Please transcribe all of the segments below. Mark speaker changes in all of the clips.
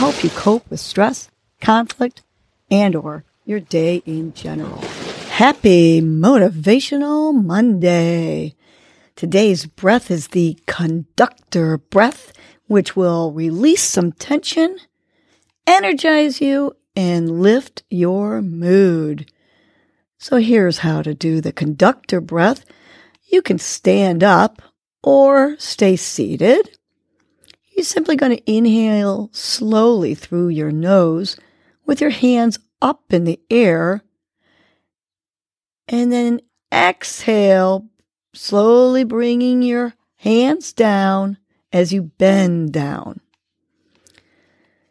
Speaker 1: help you cope with stress, conflict, and or your day in general. Happy Motivational Monday. Today's breath is the conductor breath, which will release some tension, energize you, and lift your mood. So here's how to do the conductor breath. You can stand up or stay seated. You're simply going to inhale slowly through your nose with your hands up in the air. And then exhale, slowly bringing your hands down as you bend down.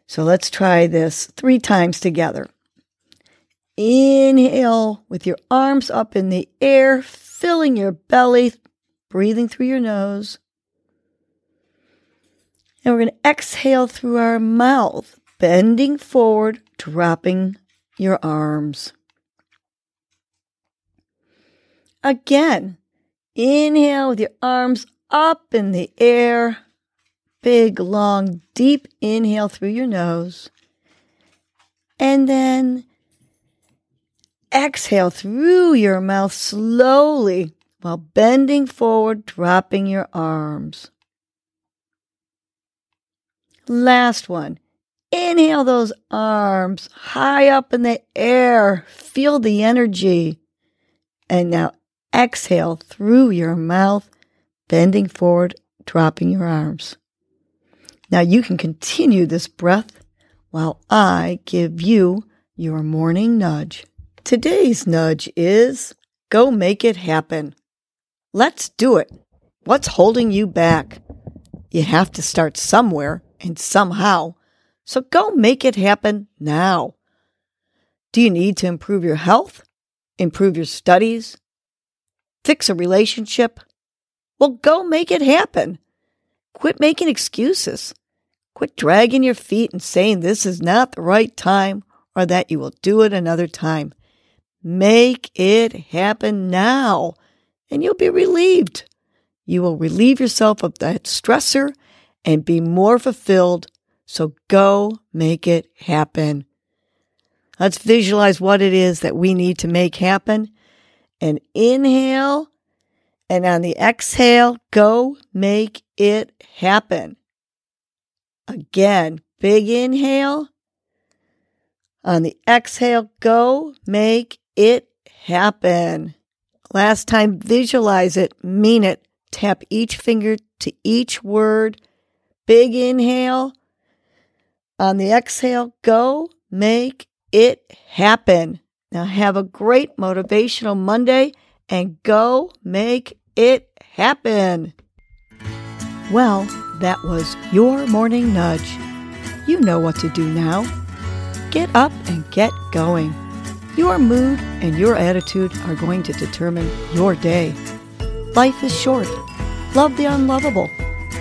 Speaker 1: So let's try this three times together. Inhale with your arms up in the air, filling your belly, breathing through your nose. And we're going to exhale through our mouth, bending forward, dropping your arms. Again, inhale with your arms up in the air. Big, long, deep inhale through your nose. And then exhale through your mouth slowly while bending forward, dropping your arms. Last one. Inhale those arms high up in the air. Feel the energy. And now exhale through your mouth, bending forward, dropping your arms. Now you can continue this breath while I give you your morning nudge. Today's nudge is go make it happen. Let's do it. What's holding you back? You have to start somewhere and somehow. So go make it happen now. Do you need to improve your health? Improve your studies? Fix a relationship? Well, go make it happen. Quit making excuses. Quit dragging your feet and saying this is not the right time or that you will do it another time. Make it happen now and you'll be relieved. You will relieve yourself of that stressor and be more fulfilled. So go make it happen. Let's visualize what it is that we need to make happen. And inhale. And on the exhale, go make it happen. Again, big inhale. On the exhale, go make it happen. Last time, visualize it, mean it. Tap each finger to each word Big inhale. On the exhale, go make it happen. Now have a great motivational Monday and go make it happen. Well, that was your morning nudge. You know what to do now. Get up and get going. Your mood and your attitude are going to determine your day. Life is short. Love the unlovable